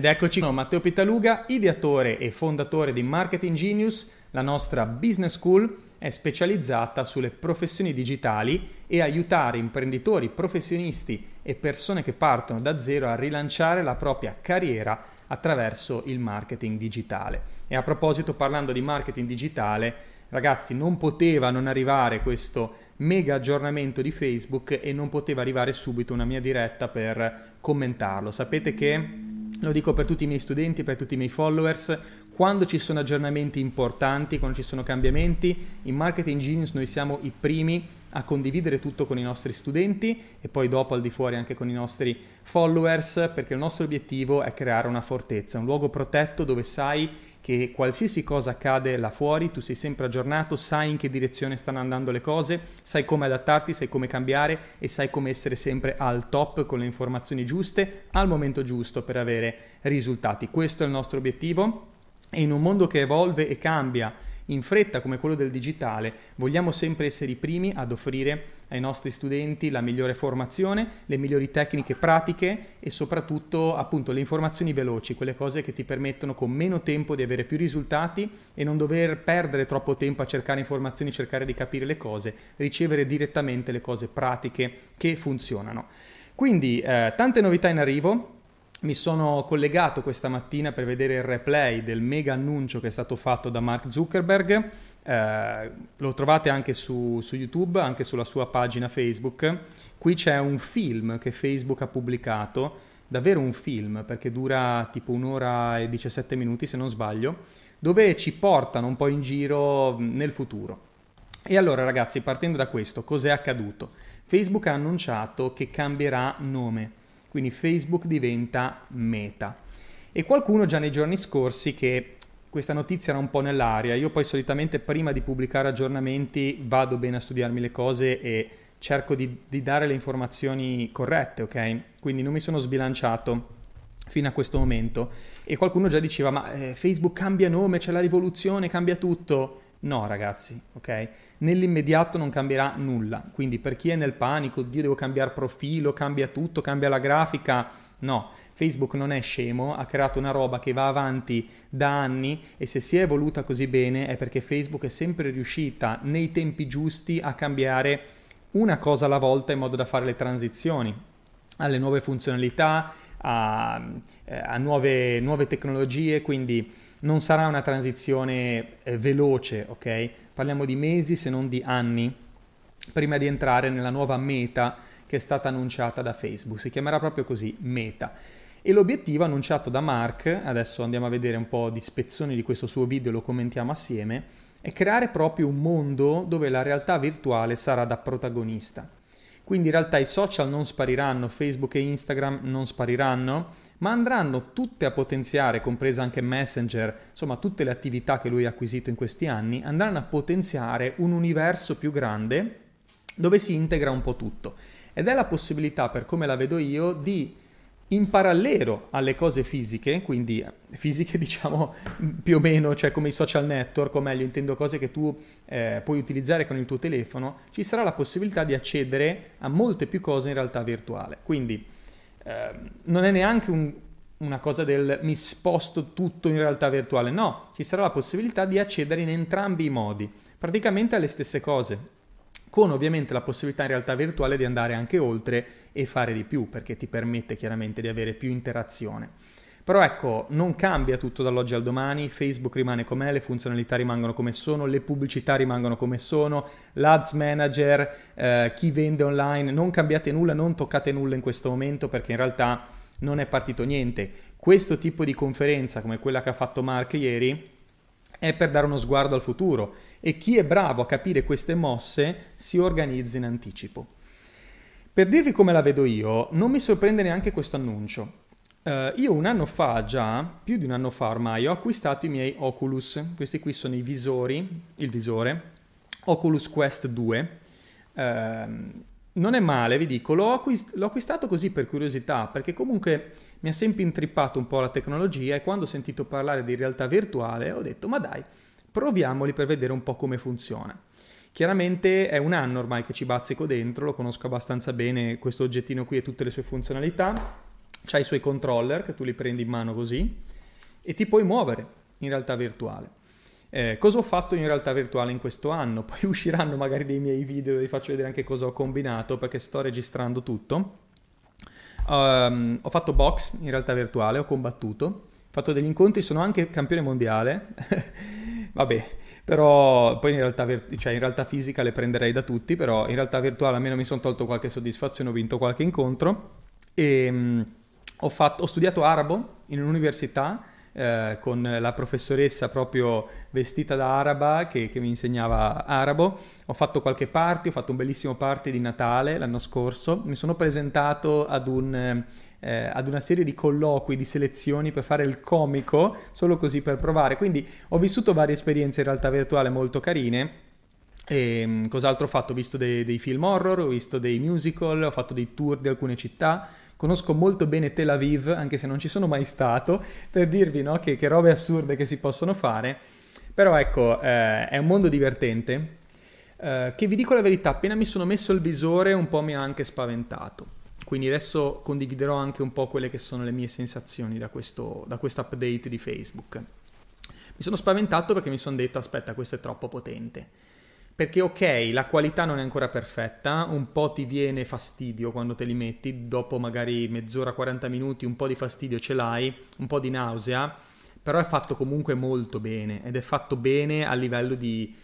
Ed eccoci, sono Matteo Pitaluga, ideatore e fondatore di Marketing Genius, la nostra business school è specializzata sulle professioni digitali e aiutare imprenditori, professionisti e persone che partono da zero a rilanciare la propria carriera attraverso il marketing digitale. E a proposito, parlando di marketing digitale, ragazzi, non poteva non arrivare questo mega aggiornamento di Facebook e non poteva arrivare subito una mia diretta per commentarlo. Sapete che lo dico per tutti i miei studenti, per tutti i miei followers, quando ci sono aggiornamenti importanti, quando ci sono cambiamenti, in Marketing Genius noi siamo i primi a condividere tutto con i nostri studenti e poi dopo al di fuori anche con i nostri followers, perché il nostro obiettivo è creare una fortezza, un luogo protetto dove sai che qualsiasi cosa accade là fuori, tu sei sempre aggiornato, sai in che direzione stanno andando le cose, sai come adattarti, sai come cambiare e sai come essere sempre al top con le informazioni giuste al momento giusto per avere risultati. Questo è il nostro obiettivo e in un mondo che evolve e cambia in fretta come quello del digitale, vogliamo sempre essere i primi ad offrire ai nostri studenti la migliore formazione, le migliori tecniche pratiche e soprattutto appunto le informazioni veloci, quelle cose che ti permettono con meno tempo di avere più risultati e non dover perdere troppo tempo a cercare informazioni, cercare di capire le cose, ricevere direttamente le cose pratiche che funzionano. Quindi eh, tante novità in arrivo, mi sono collegato questa mattina per vedere il replay del mega annuncio che è stato fatto da Mark Zuckerberg. Eh, lo trovate anche su, su, YouTube, anche sulla sua pagina Facebook. Qui c'è un film che Facebook ha pubblicato, davvero un film perché dura tipo un'ora e 17 minuti se non sbaglio, dove ci portano un po' in giro nel futuro. E allora ragazzi, partendo da questo, cos'è accaduto? Facebook ha annunciato che cambierà nome quindi Facebook diventa meta. E qualcuno già nei giorni scorsi che questa notizia era un po' nell'aria, io poi solitamente prima di pubblicare aggiornamenti vado bene a studiarmi le cose e cerco di, di dare le informazioni corrette, ok? Quindi non mi sono sbilanciato fino a questo momento e qualcuno già diceva ma eh, Facebook cambia nome, c'è la rivoluzione, cambia tutto. No, ragazzi, ok? Nell'immediato non cambierà nulla. Quindi per chi è nel panico, Dio devo cambiare profilo, cambia tutto, cambia la grafica. No, Facebook non è scemo, ha creato una roba che va avanti da anni e se si è evoluta così bene è perché Facebook è sempre riuscita nei tempi giusti a cambiare una cosa alla volta in modo da fare le transizioni alle nuove funzionalità, a, eh, a nuove, nuove tecnologie, quindi non sarà una transizione eh, veloce, ok? Parliamo di mesi se non di anni prima di entrare nella nuova meta che è stata annunciata da Facebook. Si chiamerà proprio così, meta. E l'obiettivo annunciato da Mark, adesso andiamo a vedere un po' di spezzoni di questo suo video, lo commentiamo assieme, è creare proprio un mondo dove la realtà virtuale sarà da protagonista. Quindi in realtà i social non spariranno, Facebook e Instagram non spariranno, ma andranno tutte a potenziare, compresa anche Messenger, insomma tutte le attività che lui ha acquisito in questi anni, andranno a potenziare un universo più grande dove si integra un po' tutto. Ed è la possibilità, per come la vedo io, di in parallelo alle cose fisiche, quindi fisiche diciamo più o meno, cioè come i social network, o meglio intendo cose che tu eh, puoi utilizzare con il tuo telefono, ci sarà la possibilità di accedere a molte più cose in realtà virtuale. Quindi eh, non è neanche un, una cosa del mi sposto tutto in realtà virtuale, no, ci sarà la possibilità di accedere in entrambi i modi, praticamente alle stesse cose con ovviamente la possibilità in realtà virtuale di andare anche oltre e fare di più, perché ti permette chiaramente di avere più interazione. Però ecco, non cambia tutto dall'oggi al domani, Facebook rimane com'è, le funzionalità rimangono come sono, le pubblicità rimangono come sono, l'Ads Manager, eh, chi vende online, non cambiate nulla, non toccate nulla in questo momento perché in realtà non è partito niente. Questo tipo di conferenza, come quella che ha fatto Mark ieri, è per dare uno sguardo al futuro e chi è bravo a capire queste mosse si organizza in anticipo. Per dirvi come la vedo io, non mi sorprende neanche questo annuncio. Uh, io un anno fa, già, più di un anno fa ormai, ho acquistato i miei Oculus. Questi qui sono i visori, il visore, Oculus Quest 2. Uh, ehm, non è male, vi dico, l'ho, acquist- l'ho, acquistato così per curiosità, perché comunque mi ha sempre intrippato un po' la tecnologia e quando ho sentito parlare di realtà virtuale ho detto ma dai, proviamoli per vedere un po' come funziona. Chiaramente è un anno ormai che ci bazzico dentro, lo conosco abbastanza bene questo oggettino qui e tutte le sue funzionalità c'ha i suoi controller che tu li prendi in mano così e ti puoi muovere in realtà virtuale. Eh, cosa ho fatto in realtà virtuale in questo anno? Poi usciranno magari dei miei video, vi faccio vedere anche cosa ho combinato perché sto registrando tutto. Um, ho fatto box in realtà virtuale, ho combattuto, ho fatto degli incontri, sono anche campione mondiale. Vabbè, però poi in realtà, cioè in realtà fisica le prenderei da tutti, però in realtà virtuale almeno mi sono tolto qualche soddisfazione, ho vinto qualche incontro e um, ho, fatto, ho studiato arabo in un'università eh, con la professoressa proprio vestita da araba che, che, mi insegnava arabo. Ho fatto qualche party, ho fatto un bellissimo party di Natale l'anno scorso. Mi sono presentato ad, un, eh, ad una serie di colloqui, di selezioni per fare il comico, solo così per provare. Quindi ho vissuto varie esperienze in realtà virtuale molto carine. E mm, cos'altro ho fatto? Ho visto dei, dei film horror, ho visto dei musical, ho fatto dei tour di alcune città conosco molto bene Tel Aviv, anche se non ci sono mai stato, per dirvi no, che, che, robe assurde che si possono fare. Però ecco, eh, è un mondo divertente, eh, che vi dico la verità, appena mi sono messo il visore un po' mi ha anche spaventato. Quindi adesso condividerò anche un po' quelle che sono le mie sensazioni da questo, da questo update di Facebook. Mi sono spaventato perché mi sono detto, aspetta, questo è troppo potente perché ok, la qualità non è ancora perfetta, un po' ti viene fastidio quando te li metti, dopo magari mezz'ora, 40 minuti, un po' di fastidio ce l'hai, un po' di nausea, però è fatto comunque molto bene ed è fatto bene a livello di,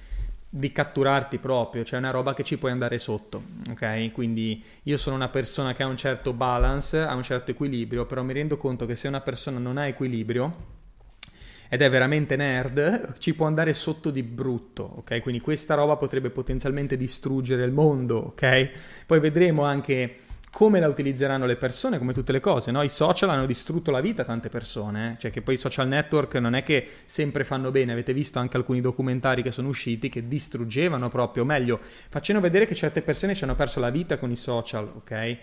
di catturarti proprio, cioè è una roba che ci puoi andare sotto, ok? Quindi io sono una persona che ha un certo balance, ha un certo equilibrio, però mi rendo conto che se una persona non ha equilibrio, ed è veramente nerd, ci può andare sotto di brutto, ok? Quindi questa roba potrebbe potenzialmente distruggere il mondo, ok? Poi vedremo anche come la utilizzeranno le persone, come tutte le cose, no? I social hanno distrutto la vita a tante persone, eh? cioè che poi i social network non è che sempre fanno bene, avete visto anche alcuni documentari che sono usciti che distruggevano proprio, o meglio, facendo vedere che certe persone ci hanno perso la vita con i social, ok?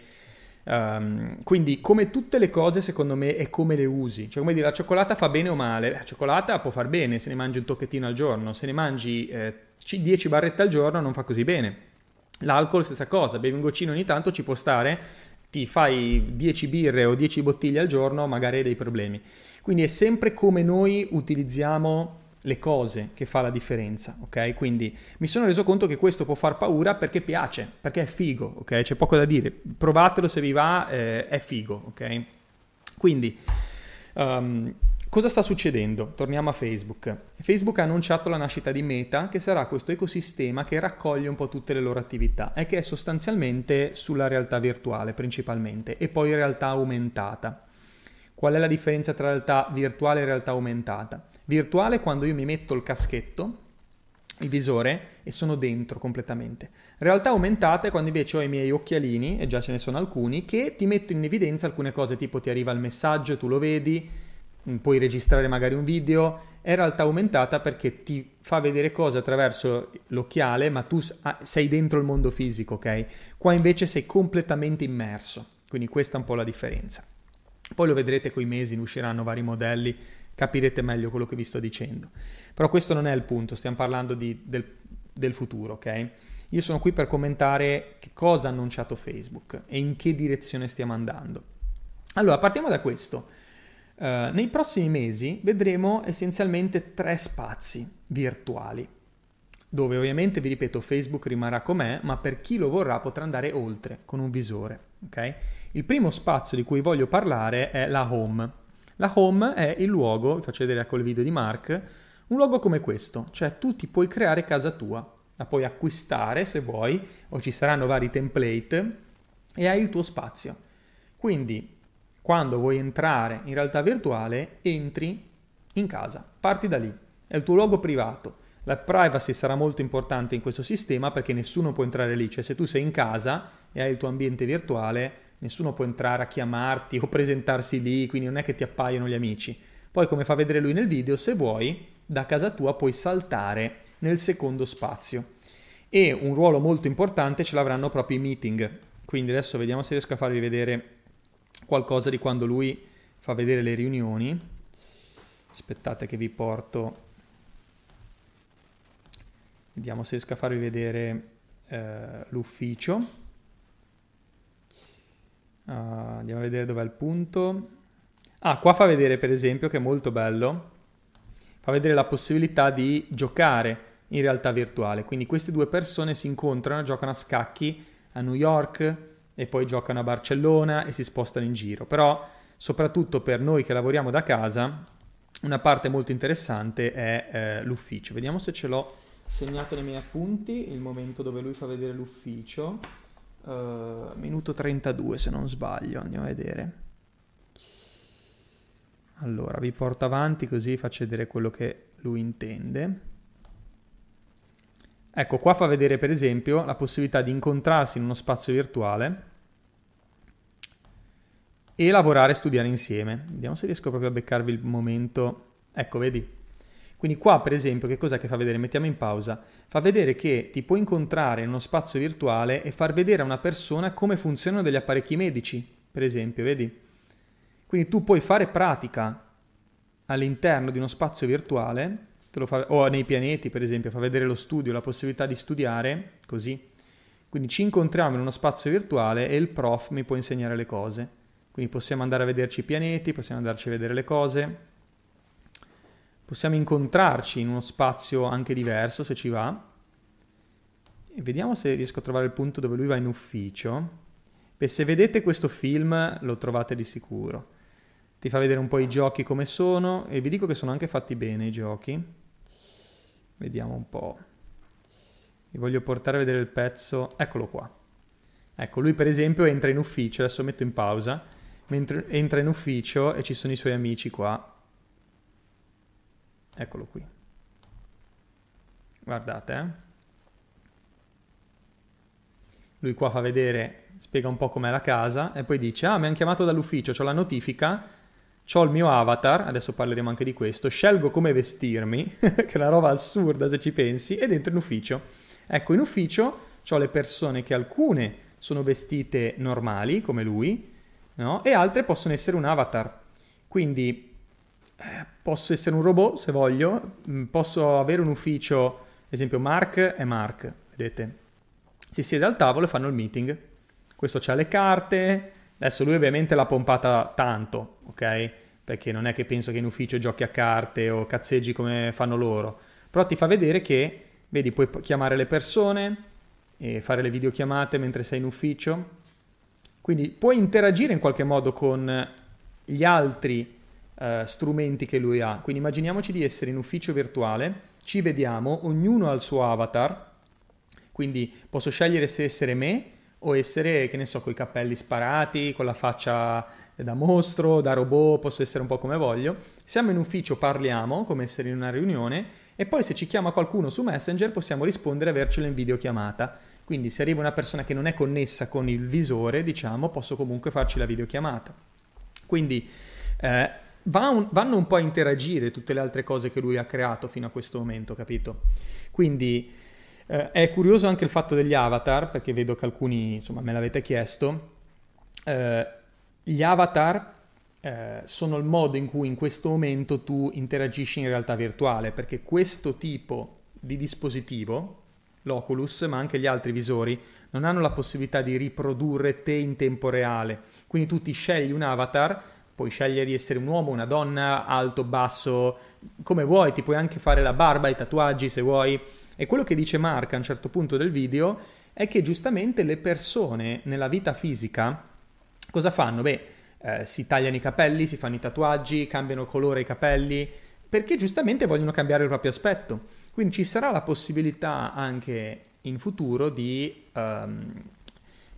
Um, quindi, come tutte le cose, secondo me, è come le usi. Cioè, come dire, la cioccolata fa bene o male? La cioccolata può far bene se ne mangi un tocchettino al giorno, se ne mangi eh, 10 barrette al giorno non fa così bene. L'alcol, stessa cosa, bevi un goccino ogni tanto, ci può stare, ti fai 10 birre o 10 bottiglie al giorno, magari hai dei problemi. Quindi è sempre come noi utilizziamo le cose che fa la differenza, ok? Quindi mi sono reso conto che questo può far paura perché piace, perché è figo, ok? C'è poco da dire, provatelo se vi va, eh, è figo, ok? Quindi, um, cosa sta succedendo? Torniamo a Facebook. Facebook ha annunciato la nascita di Meta, che sarà questo ecosistema che raccoglie un po' tutte le loro attività e che è sostanzialmente sulla realtà virtuale principalmente e poi realtà aumentata. Qual è la differenza tra realtà virtuale e realtà aumentata? Virtuale quando io mi metto il caschetto, il visore e sono dentro completamente. Realtà aumentata è quando invece ho i miei occhialini, e già ce ne sono alcuni, che ti mettono in evidenza alcune cose, tipo ti arriva il messaggio, tu lo vedi, mm, puoi registrare magari un video. È realtà aumentata perché ti fa vedere cose attraverso l'occhiale, ma tu ah, sei dentro il mondo fisico, ok? Qua invece sei completamente immerso. Quindi questa è un po' la differenza. Poi lo vedrete con i mesi, ne usciranno vari modelli capirete meglio quello che vi sto dicendo. Però questo non è il punto, stiamo parlando di, del, del futuro, ok? Io sono qui per commentare che cosa ha annunciato Facebook e in che direzione stiamo andando. Allora, partiamo da questo. Uh, nei prossimi mesi vedremo essenzialmente tre spazi virtuali, dove ovviamente, vi ripeto, Facebook rimarrà com'è, ma per chi lo vorrà potrà andare oltre con un visore. Okay? Il primo spazio di cui voglio parlare è la home. La home è il luogo, vi faccio vedere col video di Mark, un luogo come questo, cioè tu ti puoi creare casa tua, la puoi acquistare se vuoi, o ci saranno vari template e hai il tuo spazio. Quindi, quando vuoi entrare in realtà virtuale, entri in casa, parti da lì, è il tuo luogo privato. La privacy sarà molto importante in questo sistema perché nessuno può entrare lì, cioè se tu sei in casa e hai il tuo ambiente virtuale, nessuno può entrare a chiamarti o presentarsi lì, quindi non è che ti appaiono gli amici. Poi, come fa vedere lui nel video, se vuoi, da casa tua puoi saltare nel secondo spazio. E un ruolo molto importante ce l'avranno proprio i meeting. Quindi adesso vediamo se riesco a farvi vedere qualcosa di quando lui fa vedere le riunioni. Aspettate che vi porto. Vediamo se riesco a farvi vedere eh, l'ufficio. Uh, andiamo a vedere dov'è il punto. Ah, qua fa vedere per esempio, che è molto bello, fa vedere la possibilità di giocare in realtà virtuale. Quindi queste due persone si incontrano, giocano a scacchi a New York e poi giocano a Barcellona e si spostano in giro. Però, soprattutto per noi che lavoriamo da casa, una parte molto interessante è eh, l'ufficio. Vediamo se ce l'ho segnato nei miei appunti, il momento dove lui fa vedere l'ufficio. Uh, minuto 32 se non sbaglio, andiamo a vedere. Allora, vi porto avanti così faccio vedere quello che lui intende. Ecco, qua fa vedere per esempio la possibilità di incontrarsi in uno spazio virtuale e lavorare e studiare insieme. Vediamo se riesco proprio a beccarvi il momento. Ecco, vedi? Quindi qua per esempio che cos'è che fa vedere? Mettiamo in pausa. Fa vedere che ti puoi incontrare in uno spazio virtuale e far vedere a una persona come funzionano degli apparecchi medici, per esempio, vedi? Quindi tu puoi fare pratica all'interno di uno spazio virtuale fa, o nei pianeti per esempio, fa vedere lo studio, la possibilità di studiare così. Quindi ci incontriamo in uno spazio virtuale e il prof mi può insegnare le cose. Quindi possiamo andare a vederci i pianeti, possiamo andarci a vedere le cose, possiamo incontrarci in uno spazio anche diverso se ci va. E vediamo se riesco a trovare il punto dove lui va in ufficio. Beh, se vedete questo film lo trovate di sicuro. Ti fa vedere un po' i giochi come sono e vi dico che sono anche fatti bene i giochi. Vediamo un po'. Vi voglio portare a vedere il pezzo. Eccolo qua. Ecco, lui per esempio entra in ufficio, adesso metto in pausa, mentre entra in ufficio e ci sono i suoi amici qua. Eccolo qui. Guardate, eh. Lui qua fa vedere, spiega un po' com'è la casa e poi dice, ah, mi hanno chiamato dall'ufficio, ho la notifica ho il mio avatar, adesso parleremo anche di questo, scelgo come vestirmi, che è una roba assurda se ci pensi, ed entro in ufficio. Ecco, in ufficio ho le persone che alcune sono vestite normali, come lui, no? e altre possono essere un avatar. Quindi posso essere un robot se voglio, mm, posso avere un ufficio, ad esempio Mark è Mark, vedete? Si siede al tavolo e fanno il meeting. Questo c'ha le carte, Adesso lui ovviamente l'ha pompata tanto, ok? Perché non è che penso che in ufficio giochi a carte o cazzeggi come fanno loro. Però ti fa vedere che, vedi, puoi chiamare le persone e fare le videochiamate mentre sei in ufficio. Quindi puoi interagire in qualche modo con gli altri uh, strumenti che lui ha. Quindi immaginiamoci di essere in ufficio virtuale, ci vediamo, ognuno ha il suo avatar, quindi posso scegliere se essere me o essere, che ne so, con i capelli sparati, con la faccia da mostro, da robot, posso essere un po' come voglio. Siamo in ufficio, parliamo, come essere in una riunione, e poi se ci chiama qualcuno su Messenger possiamo rispondere e avercelo in videochiamata. Quindi se arriva una persona che non è connessa con il visore, diciamo, posso comunque farci la videochiamata. Quindi eh, va un, vanno un po' a interagire tutte le altre cose che lui ha creato fino a questo momento, capito? Quindi eh, è curioso anche il fatto degli avatar, perché vedo che alcuni insomma, me l'avete chiesto. Eh, gli avatar eh, sono il modo in cui in questo momento tu interagisci in realtà virtuale, perché questo tipo di dispositivo, l'Oculus, ma anche gli altri visori, non hanno la possibilità di riprodurre te in tempo reale. Quindi tu ti scegli un avatar, puoi scegliere di essere un uomo, una donna, alto, basso, come vuoi, ti puoi anche fare la barba, i tatuaggi se vuoi e quello che dice Mark a un certo punto del video è che giustamente le persone nella vita fisica cosa fanno? Beh, eh, si tagliano i capelli, si fanno i tatuaggi, cambiano colore i capelli, perché giustamente vogliono cambiare il proprio aspetto. Quindi ci sarà la possibilità anche in futuro di, um,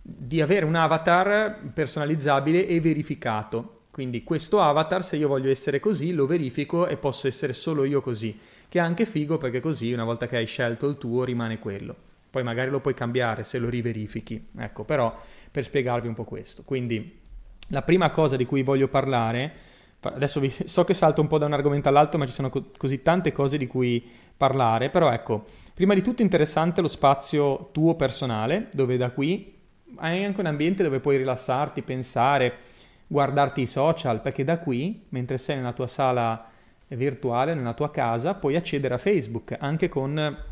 di avere un avatar personalizzabile e verificato. Quindi questo avatar, se io voglio essere così, lo verifico e posso essere solo io così, che è anche figo perché così una volta che hai scelto il tuo rimane quello. Poi magari lo puoi cambiare se lo riverifichi. Ecco, però per spiegarvi un po' questo. Quindi la prima cosa di cui voglio parlare, adesso vi, so che salto un po' da un argomento all'altro, ma ci sono co- così tante cose di cui parlare, però ecco, prima di tutto interessante lo spazio tuo personale, dove da qui hai anche un ambiente dove puoi rilassarti, pensare, guardarti i social, perché da qui, mentre sei nella tua sala virtuale, nella tua casa, puoi accedere a Facebook anche con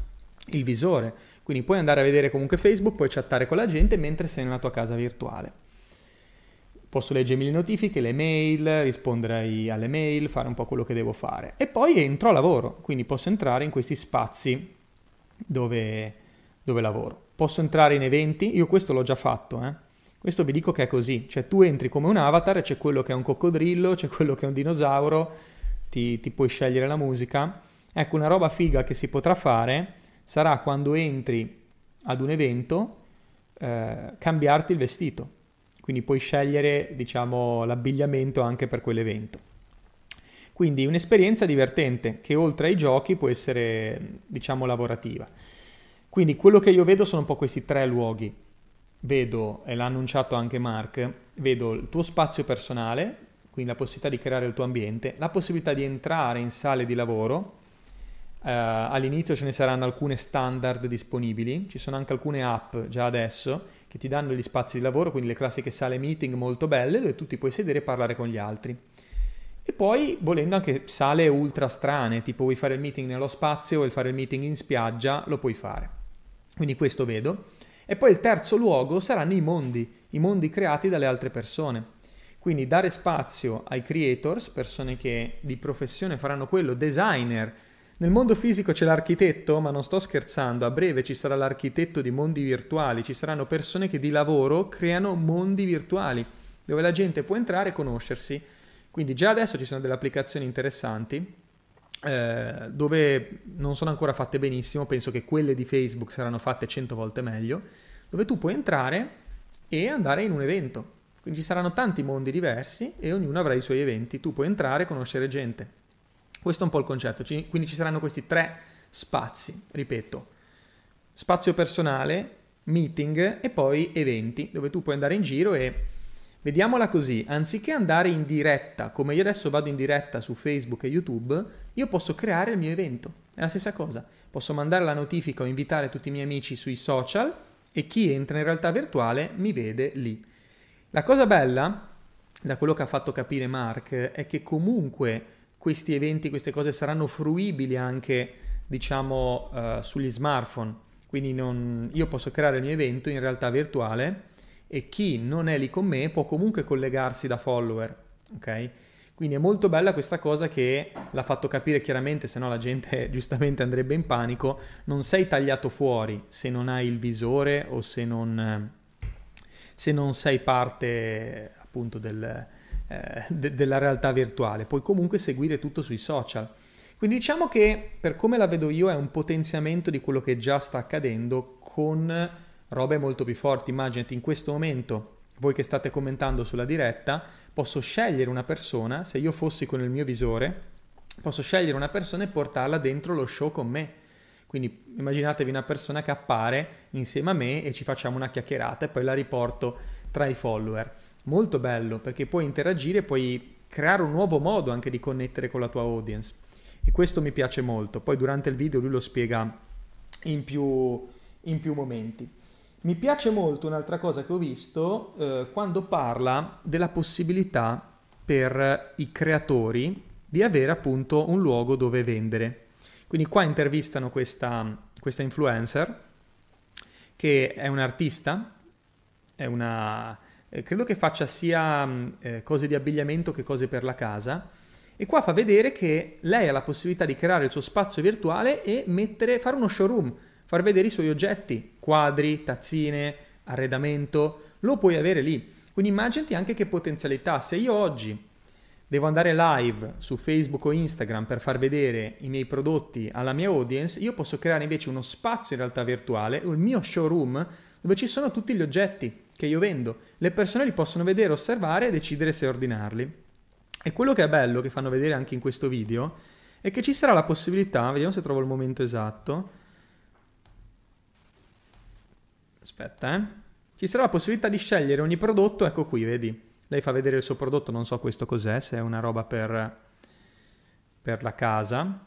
il visore. Quindi puoi andare a vedere comunque Facebook, puoi chattare con la gente mentre sei nella tua casa virtuale. posso leggermi le notifiche, le mail, rispondere alle mail, fare un po' quello che devo fare. E poi entro a lavoro, quindi posso entrare in questi spazi dove, dove lavoro. Posso entrare in eventi, io questo l'ho già fatto, eh. Questo vi dico che è così, cioè tu entri come un avatar, c'è quello che è un coccodrillo, c'è quello che è un dinosauro, ti, ti puoi scegliere la musica. Ecco, una roba figa che si potrà fare sarà quando entri ad un evento eh, cambiarti il vestito. Quindi puoi scegliere, diciamo, l'abbigliamento anche per quell'evento. Quindi un'esperienza divertente che oltre ai giochi può essere, diciamo, lavorativa. Quindi quello che io vedo sono un po' questi tre luoghi. Vedo, e l'ha annunciato anche Mark, vedo il tuo spazio personale, quindi la possibilità di creare il tuo ambiente, la possibilità di entrare in sale di lavoro, Uh, all'inizio ce ne saranno alcune standard disponibili, ci sono anche alcune app già adesso che ti danno gli spazi di lavoro, quindi le classiche sale meeting molto belle dove tu ti puoi sedere e parlare con gli altri. E poi volendo anche sale ultra strane, tipo vuoi fare il meeting nello spazio o fare il meeting in spiaggia, lo puoi fare. Quindi questo vedo. E poi il terzo luogo saranno i mondi, i mondi creati dalle altre persone. Quindi dare spazio ai creators, persone che di professione faranno quello, designer, nel mondo fisico c'è l'architetto, ma non sto scherzando, a breve ci sarà l'architetto di mondi virtuali, ci saranno persone che di lavoro creano mondi virtuali, dove la gente può entrare e conoscersi. Quindi già adesso ci sono delle applicazioni interessanti, eh, dove non sono ancora fatte benissimo, penso che quelle di Facebook saranno fatte 100 volte meglio, dove tu puoi entrare e andare in un evento. Quindi ci saranno tanti mondi diversi e ognuno avrà i suoi eventi, tu puoi entrare e conoscere gente. Questo è un po' il concetto, quindi ci saranno questi tre spazi, ripeto, spazio personale, meeting e poi eventi, dove tu puoi andare in giro e vediamola così, anziché andare in diretta, come io adesso vado in diretta su Facebook e YouTube, io posso creare il mio evento, è la stessa cosa, posso mandare la notifica o invitare tutti i miei amici sui social e chi entra in realtà virtuale mi vede lì. La cosa bella, da quello che ha fatto capire Mark, è che comunque questi eventi, queste cose saranno fruibili anche, diciamo, uh, sugli smartphone. Quindi non, io posso creare il mio evento in realtà virtuale e chi non è lì con me può comunque collegarsi da follower, ok? Quindi è molto bella questa cosa che l'ha fatto capire chiaramente, se no la gente giustamente andrebbe in panico, non sei tagliato fuori se non hai il visore o se non, se non sei parte appunto del, eh, de- della realtà virtuale, puoi comunque seguire tutto sui social. Quindi diciamo che per come la vedo io è un potenziamento di quello che già sta accadendo con robe molto più forti. Immaginati in questo momento, voi che state commentando sulla diretta, posso scegliere una persona, se io fossi con il mio visore, posso scegliere una persona e portarla dentro lo show con me. Quindi immaginatevi una persona che appare insieme a me e ci facciamo una chiacchierata e poi la riporto tra i follower molto bello perché puoi interagire, puoi creare un nuovo modo anche di connettere con la tua audience e questo mi piace molto. Poi durante il video lui lo spiega in più, in più momenti. Mi piace molto un'altra cosa che ho visto eh, quando parla della possibilità per i creatori di avere appunto un luogo dove vendere. Quindi qua intervistano questa, questa influencer che è un artista, è una, eh, credo che faccia sia mm, eh, cose di abbigliamento che cose per la casa. E qua fa vedere che lei ha la possibilità di creare il suo spazio virtuale e mettere, fare uno showroom, far vedere i suoi oggetti, quadri, tazzine, arredamento, lo puoi avere lì. Quindi immaginati anche che potenzialità. Se io oggi devo andare live su Facebook o Instagram per far vedere i miei prodotti alla mia audience, io posso creare invece uno spazio in realtà virtuale, il mio showroom, dove ci sono tutti gli oggetti che io vendo. Le persone li possono vedere, osservare e decidere se ordinarli. E quello che è bello, che fanno vedere anche in questo video, è che ci sarà la possibilità, vediamo se trovo il momento esatto. Aspetta, eh. Ci sarà la possibilità di scegliere ogni prodotto, ecco qui, vedi. Lei fa vedere il suo prodotto, non so questo cos'è, se è una roba per, per la casa.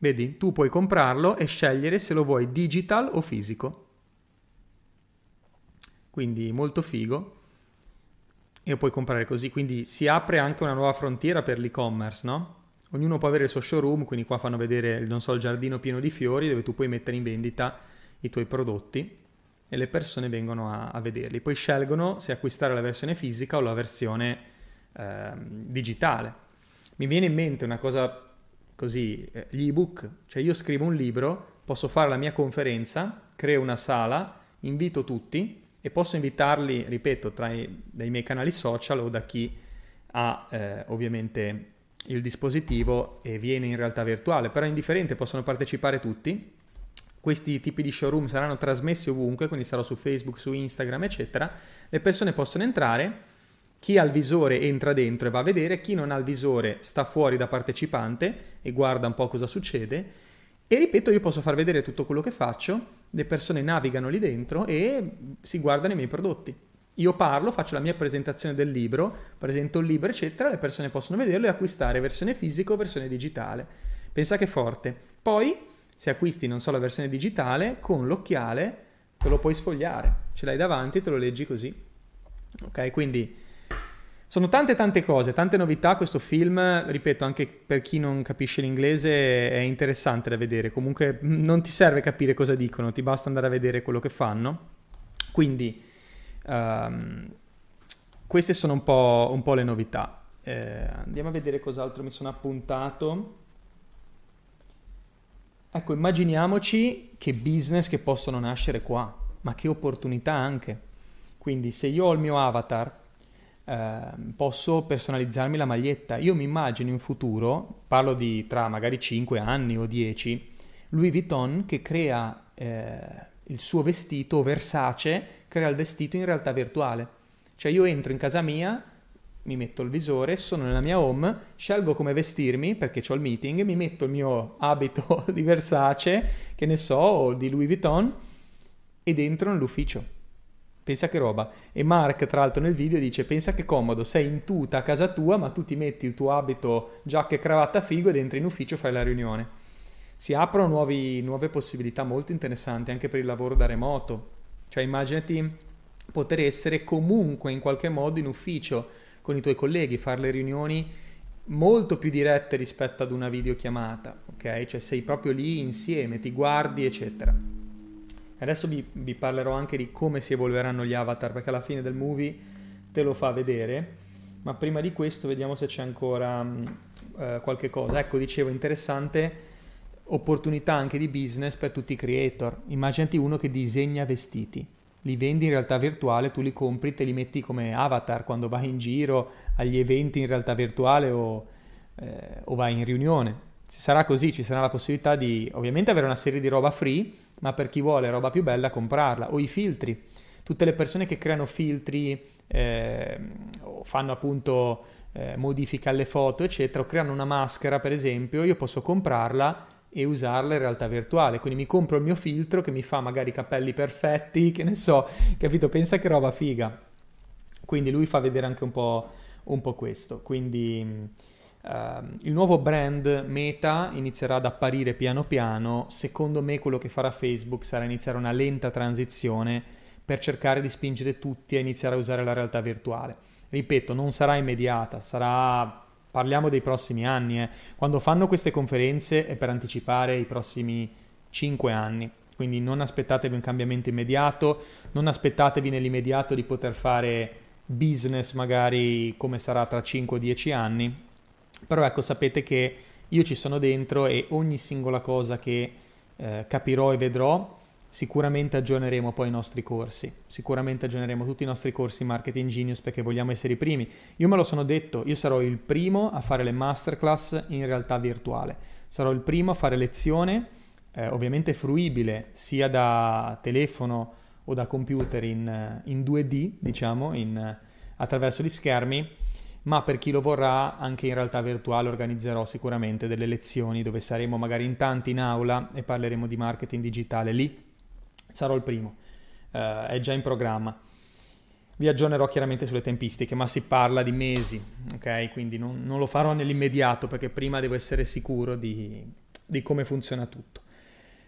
Vedi, tu puoi comprarlo e scegliere se lo vuoi digital o fisico quindi molto figo e puoi comprare così, quindi si apre anche una nuova frontiera per l'e-commerce, no? Ognuno può avere il suo showroom, quindi qua fanno vedere, non so, il giardino pieno di fiori dove tu puoi mettere in vendita i tuoi prodotti e le persone vengono a, a vederli. Poi scelgono se acquistare la versione fisica o la versione eh, digitale. Mi viene in mente una cosa così, eh, gli ebook, cioè io scrivo un libro, posso fare la mia conferenza, creo una sala, invito tutti e posso invitarli, ripeto, tra i, dai miei canali social o da chi ha eh, ovviamente il dispositivo e viene in realtà virtuale, però è indifferente, possono partecipare tutti. Questi tipi di showroom saranno trasmessi ovunque, quindi sarò su Facebook, su Instagram, eccetera. Le persone possono entrare, chi ha il visore entra dentro e va a vedere, chi non ha il visore sta fuori da partecipante e guarda un po' cosa succede. E ripeto, io posso far vedere tutto quello che faccio, le persone navigano lì dentro e si guardano i miei prodotti. Io parlo, faccio la mia presentazione del libro, presento il libro, eccetera, le persone possono vederlo e acquistare versione fisica o versione digitale. Pensa che forte. Poi, se acquisti, non so, la versione digitale, con l'occhiale te lo puoi sfogliare. Ce l'hai davanti e te lo leggi così. Ok, quindi sono tante tante cose, tante novità. Questo film, ripeto, anche per chi non capisce l'inglese è interessante da vedere. Comunque non ti serve capire cosa dicono, ti basta andare a vedere quello che fanno. Quindi Um, queste sono un po', un po le novità. Eh, andiamo a vedere cos'altro mi sono appuntato. Ecco, immaginiamoci che business che possono nascere qua, ma che opportunità anche. Quindi se io ho il mio avatar, eh, posso personalizzarmi la maglietta. Io mi immagino in futuro, parlo di tra magari 5 anni o 10, Louis Vuitton che crea eh, il suo vestito Versace crea il vestito in realtà virtuale. Cioè io entro in casa mia, mi metto il visore, sono nella mia home, scelgo come vestirmi perché ho il meeting, mi metto il mio abito di Versace, che ne so, o di Louis Vuitton, ed entro nell'ufficio. Pensa che roba. E Mark, tra l'altro, nel video dice: Pensa che comodo, sei in tuta a casa tua, ma tu ti metti il tuo abito, giacca e cravatta figo ed entri in ufficio e fai la riunione. Si aprono nuovi, nuove possibilità molto interessanti anche per il lavoro da remoto. Cioè immaginati poter essere comunque in qualche modo in ufficio con i tuoi colleghi, fare le riunioni molto più dirette rispetto ad una videochiamata, ok? Cioè sei proprio lì insieme, ti guardi, eccetera. Adesso vi, vi, parlerò anche di come si evolveranno gli avatar, perché alla fine del movie te lo fa vedere, ma prima di questo vediamo se c'è ancora uh, qualche cosa. Ecco, dicevo, interessante opportunità anche di business per tutti i creator. Immaginati uno che disegna vestiti, li vendi in realtà virtuale, tu li compri, te li metti come avatar quando vai in giro agli eventi in realtà virtuale o, eh, o vai in riunione. Se sarà così, ci sarà la possibilità di ovviamente avere una serie di roba free, ma per chi vuole roba più bella comprarla o i filtri. Tutte le persone che creano filtri eh, o fanno appunto eh, modifiche alle foto, eccetera, o creano una maschera, per esempio, io posso comprarla e usarla in realtà virtuale. Quindi mi compro il mio filtro che mi fa magari i capelli perfetti, che ne so, capito? Pensa che roba figa. Quindi lui fa vedere anche un po', un po questo. Quindi uh, il nuovo brand Meta inizierà ad apparire piano piano. Secondo me quello che farà Facebook sarà iniziare una lenta transizione per cercare di spingere tutti a iniziare a usare la realtà virtuale. Ripeto, non sarà immediata, sarà Parliamo dei prossimi anni, eh. quando fanno queste conferenze è per anticipare i prossimi 5 anni, quindi non aspettatevi un cambiamento immediato, non aspettatevi nell'immediato di poter fare business magari come sarà tra 5 o 10 anni, però ecco sapete che io ci sono dentro e ogni singola cosa che eh, capirò e vedrò Sicuramente aggiorneremo poi i nostri corsi, sicuramente aggiorneremo tutti i nostri corsi Marketing Genius perché vogliamo essere i primi. Io me lo sono detto, io sarò il primo a fare le masterclass in realtà virtuale, sarò il primo a fare lezione, eh, ovviamente fruibile sia da telefono o da computer in, in 2D, diciamo, in, attraverso gli schermi, ma per chi lo vorrà anche in realtà virtuale organizzerò sicuramente delle lezioni dove saremo magari in tanti in aula e parleremo di marketing digitale lì sarò il primo, uh, è già in programma. Vi aggiornerò chiaramente sulle tempistiche, ma si parla di mesi, ok? Quindi non, non lo farò nell'immediato perché prima devo essere sicuro di, di come funziona tutto.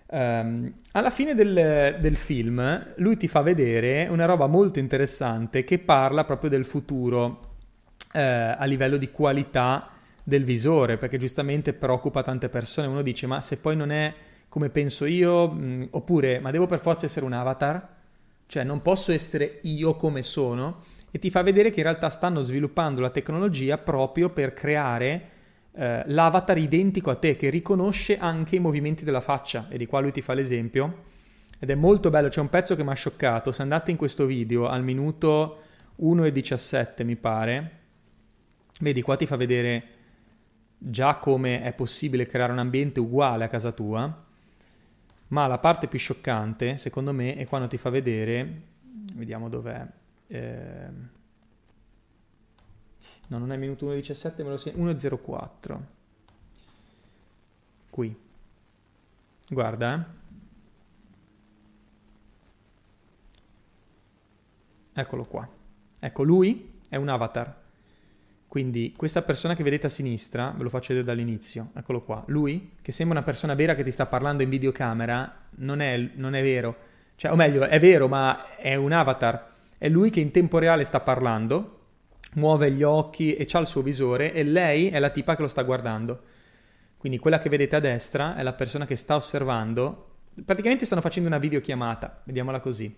Um, alla fine del, del, film lui ti fa vedere una roba molto interessante che parla proprio del futuro uh, a livello di qualità del visore, perché giustamente preoccupa tante persone. Uno dice: Ma se poi non è come penso io, mh, mm, oppure ma devo per forza essere un avatar? cioè non posso essere io come sono? E ti fa vedere che in realtà stanno sviluppando la tecnologia proprio per creare eh, l'avatar identico a te che riconosce anche i movimenti della faccia. E di qua lui ti fa l'esempio. Ed è molto bello, c'è un pezzo che mi ha scioccato, se andate in questo video al minuto 1 e 17 mi pare, vedi qua ti fa vedere già come è possibile creare un ambiente uguale a casa tua, ma la parte più scioccante secondo me è quando ti fa vedere, vediamo dov'è, eh, no non è minuto 1 e 17 me lo segno, 1 e 04, qui, guarda eh. Eccolo qua. Ecco, lui è un avatar. Quindi questa persona che vedete a sinistra, ve lo faccio vedere dall'inizio, eccolo qua, lui, che sembra una persona vera che ti sta parlando in videocamera, non è, non è vero. Cioè, o meglio, è vero, ma è un avatar. È lui che in tempo reale sta parlando, muove gli occhi e ha il suo visore e lei è la tipa che lo sta guardando. Quindi quella che vedete a destra è la persona che sta osservando. Praticamente stanno facendo una videochiamata, vediamola così.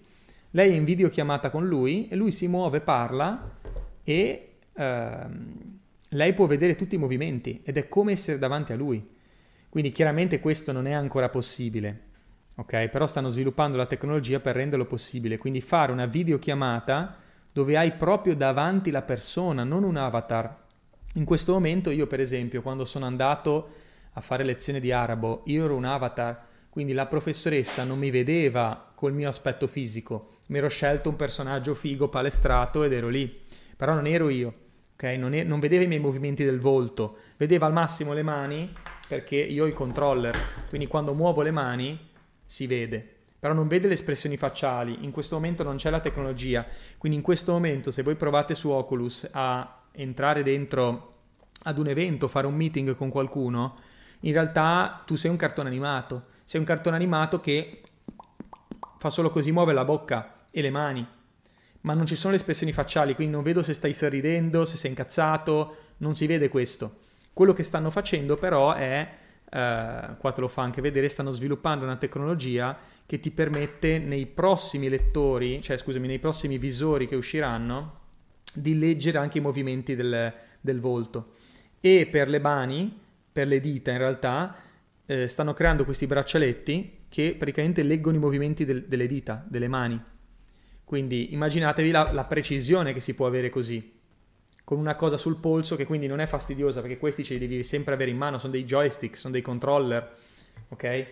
Lei è in videochiamata con lui e lui si muove, parla e ehm, lei può vedere tutti i movimenti ed è come essere davanti a lui. Quindi chiaramente questo non è ancora possibile, ok? Però stanno sviluppando la tecnologia per renderlo possibile. Quindi fare una videochiamata dove hai proprio davanti la persona, non un avatar. In questo momento io per esempio quando sono andato a fare lezione di arabo, io ero un avatar, quindi la professoressa non mi vedeva col mio aspetto fisico, mi ero scelto un personaggio figo, palestrato ed ero lì. Però non ero io, ok? Non, è, non vedeva i miei movimenti del volto, vedeva al massimo le mani perché io ho i controller, quindi quando muovo le mani si vede. Però non vede le espressioni facciali, in questo momento non c'è la tecnologia, quindi in questo momento se voi provate su Oculus a entrare dentro ad un evento, fare un meeting con qualcuno, in realtà tu sei un cartone animato, sei un cartone animato che fa solo così, muove la bocca e le mani, ma non ci sono le espressioni facciali, quindi non vedo se stai sorridendo, se sei incazzato, non si vede questo. Quello che stanno facendo però è, eh, qua te lo fa anche vedere, stanno sviluppando una tecnologia che ti permette nei prossimi lettori, cioè scusami, nei prossimi visori che usciranno, di leggere anche i movimenti del, del volto. E per le mani, per le dita in realtà, eh, stanno creando questi braccialetti che praticamente leggono i movimenti del, delle dita, delle mani. Quindi immaginatevi la, la, precisione che si può avere così, con una cosa sul polso che quindi non è fastidiosa perché questi ce li devi sempre avere in mano, sono dei joystick, sono dei controller, ok?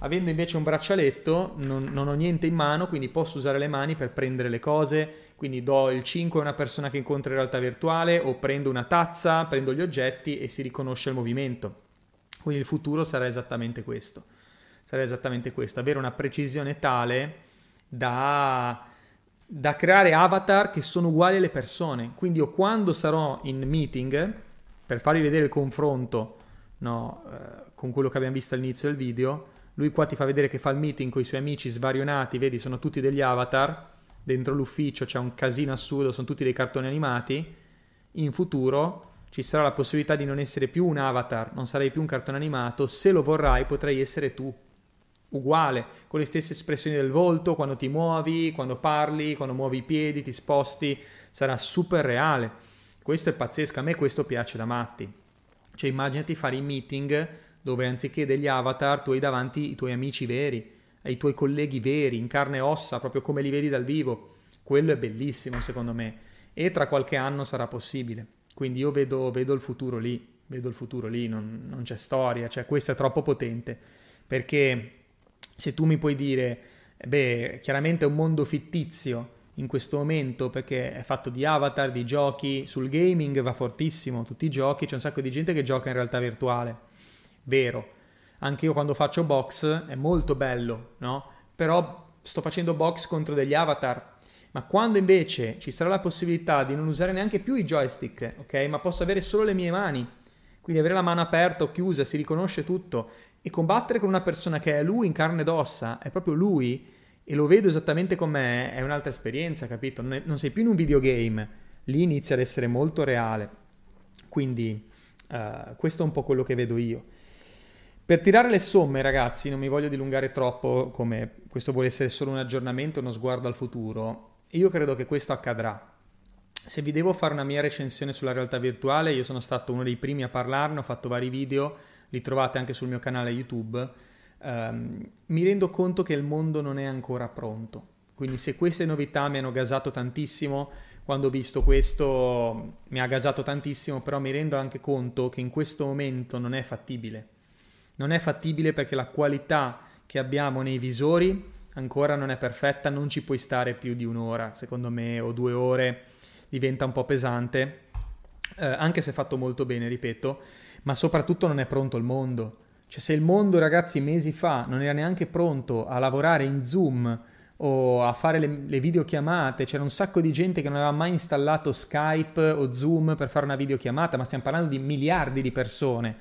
Avendo invece un braccialetto non, non ho niente in mano, quindi posso usare le mani per prendere le cose, quindi do il 5 a una persona che incontro in realtà virtuale o prendo una tazza, prendo gli oggetti e si riconosce il movimento. Quindi il futuro sarà esattamente questo sarà esattamente questo, avere una precisione tale da, da creare avatar che sono uguali alle persone. Quindi io quando sarò in meeting, per farvi vedere il confronto no, eh, con quello che abbiamo visto all'inizio del video, lui qua ti fa vedere che fa il meeting con i suoi amici svarionati, vedi, sono tutti degli avatar, dentro l'ufficio c'è un casino assurdo, sono tutti dei cartoni animati. In futuro ci sarà la possibilità di non essere più un avatar, non sarai più un cartone animato, se lo vorrai potrai essere tu uguale, con le stesse espressioni del volto, quando ti muovi, quando parli, quando muovi i piedi, ti sposti, sarà super reale. Questo è pazzesco, a me questo piace da matti. Cioè immaginati fare i meeting dove anziché degli avatar tu hai davanti i tuoi amici veri, i tuoi colleghi veri, in carne e ossa, proprio come li vedi dal vivo. Quello è bellissimo secondo me e tra qualche anno sarà possibile. Quindi io vedo, vedo il futuro lì, vedo il futuro lì, non, non c'è storia, cioè questo è troppo potente perché se tu mi puoi dire, beh, chiaramente è un mondo fittizio in questo momento perché è fatto di avatar, di giochi, sul gaming va fortissimo, tutti i giochi, c'è un sacco di gente che gioca in realtà virtuale, vero. Anche io quando faccio box è molto bello, no? Però sto facendo box contro degli avatar. Ma quando invece ci sarà la possibilità di non usare neanche più i joystick, ok? Ma posso avere solo le mie mani, quindi avere la mano aperta o chiusa, si riconosce tutto e combattere con una persona che è lui in carne ed ossa, è proprio lui, e lo vedo esattamente com'è, è un'altra esperienza, capito? Non, è, non sei più in un videogame, lì inizia ad essere molto reale. Quindi uh, questo è un po' quello che vedo io. Per tirare le somme, ragazzi, non mi voglio dilungare troppo, come questo vuole essere solo un aggiornamento, uno sguardo al futuro. Io credo che questo accadrà. Se vi devo fare una mia recensione sulla realtà virtuale, io sono stato uno dei primi a parlarne, ho fatto vari video, li trovate anche sul mio canale YouTube. Um, mi rendo conto che il mondo non è ancora pronto. Quindi se queste novità mi hanno gasato tantissimo, quando ho visto questo mi ha gasato tantissimo, però mi rendo anche conto che in questo momento non è fattibile. Non è fattibile perché la qualità che abbiamo nei visori ancora non è perfetta, non ci puoi stare più di un'ora, secondo me, o due ore, diventa un po' pesante, eh, anche se fatto molto bene, ripeto, ma soprattutto non è pronto il mondo. Cioè se il mondo, ragazzi, mesi fa non era neanche pronto a lavorare in Zoom, o a fare le, le, videochiamate. C'era un sacco di gente che non aveva mai installato Skype o Zoom per fare una videochiamata, ma stiamo parlando di miliardi di persone.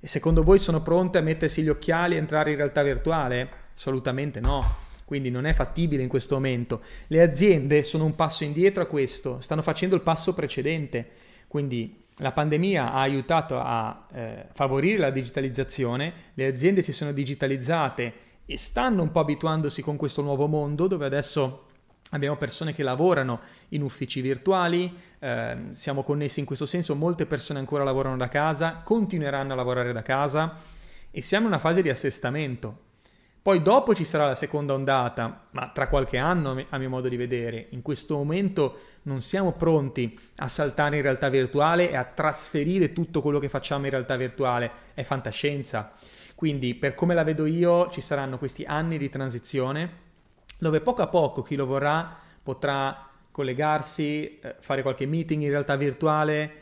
E secondo voi sono pronte a mettersi gli occhiali e entrare in realtà virtuale? Assolutamente no. Quindi non è fattibile in questo momento. Le aziende sono un passo indietro a questo, stanno facendo il passo precedente. Quindi la pandemia ha aiutato a eh, favorire la digitalizzazione, le aziende si sono digitalizzate e stanno un po' abituandosi con questo nuovo mondo dove adesso abbiamo persone che lavorano in uffici virtuali, eh, siamo connessi in questo senso, molte persone ancora lavorano da casa, continueranno a lavorare da casa e siamo in una fase di assestamento. Poi dopo ci sarà la seconda ondata, ma tra qualche anno a mio modo di vedere. In questo momento non siamo pronti a saltare in realtà virtuale e a trasferire tutto quello che facciamo in realtà virtuale. È fantascienza. Quindi per come la vedo io ci saranno questi anni di transizione dove poco a poco chi lo vorrà potrà collegarsi, eh, fare qualche meeting in realtà virtuale,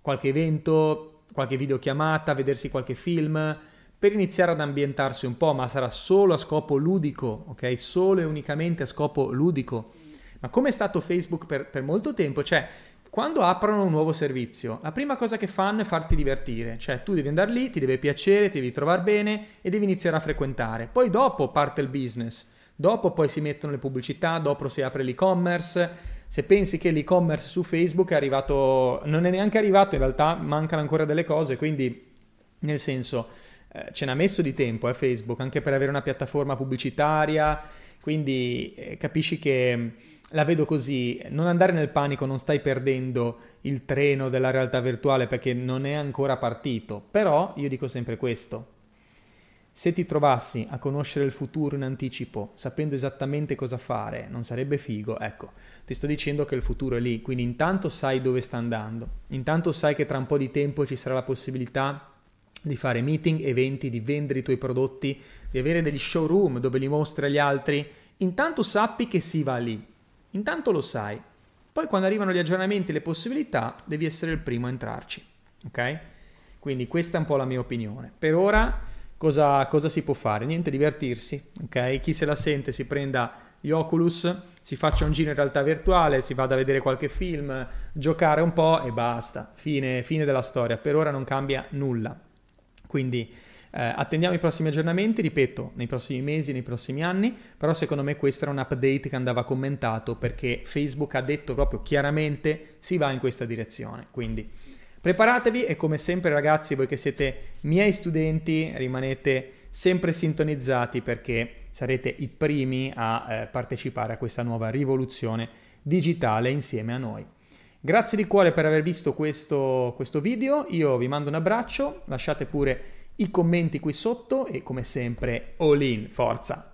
qualche evento, qualche videochiamata, vedersi qualche film per iniziare ad ambientarsi un po', ma sarà solo a scopo ludico, ok? Solo e unicamente a scopo ludico. Ma come è stato Facebook per, per molto tempo, cioè quando aprono un nuovo servizio, la prima cosa che fanno è farti divertire, cioè tu devi andare lì, ti deve piacere, ti devi trovare bene e devi iniziare a frequentare. Poi dopo parte il business, dopo poi si mettono le pubblicità, dopo si apre l'e-commerce. Se pensi che l'e-commerce su Facebook è arrivato, non è neanche arrivato, in realtà mancano ancora delle cose, quindi nel senso eh, ce n'ha messo di tempo eh, Facebook anche per avere una piattaforma pubblicitaria, quindi eh, capisci che la vedo così, non andare nel panico, non stai perdendo il treno della realtà virtuale perché non è ancora partito, però io dico sempre questo. Se ti trovassi a conoscere il futuro in anticipo, sapendo esattamente cosa fare, non sarebbe figo? Ecco, ti sto dicendo che il futuro è lì, quindi intanto sai dove sta andando, intanto sai che tra un po' di tempo ci sarà la possibilità di fare meeting, eventi, di vendere i tuoi prodotti, di avere degli showroom dove li mostri agli altri, intanto sappi che si va lì, Intanto lo sai. Poi quando arrivano gli aggiornamenti e le possibilità, devi essere il primo a entrarci. Ok? Quindi questa è un po' la mia opinione. Per ora cosa, cosa si può fare? Niente, divertirsi. Ok? Chi se la sente si prenda gli Oculus, si faccia un giro in realtà virtuale, si vada a vedere qualche film, giocare un po' e basta. Fine, fine della storia. Per ora non cambia nulla. Quindi eh, attendiamo i prossimi aggiornamenti, ripeto, nei prossimi mesi, nei prossimi anni, però secondo me questo era un update che andava commentato perché Facebook ha detto proprio chiaramente si va in questa direzione. Quindi preparatevi e come sempre ragazzi, voi che siete miei studenti, rimanete sempre sintonizzati perché sarete i primi a eh, partecipare a questa nuova rivoluzione digitale insieme a noi. Grazie di cuore per aver visto questo, questo video, io vi mando un abbraccio, lasciate pure i commenti qui sotto e come sempre all in, forza!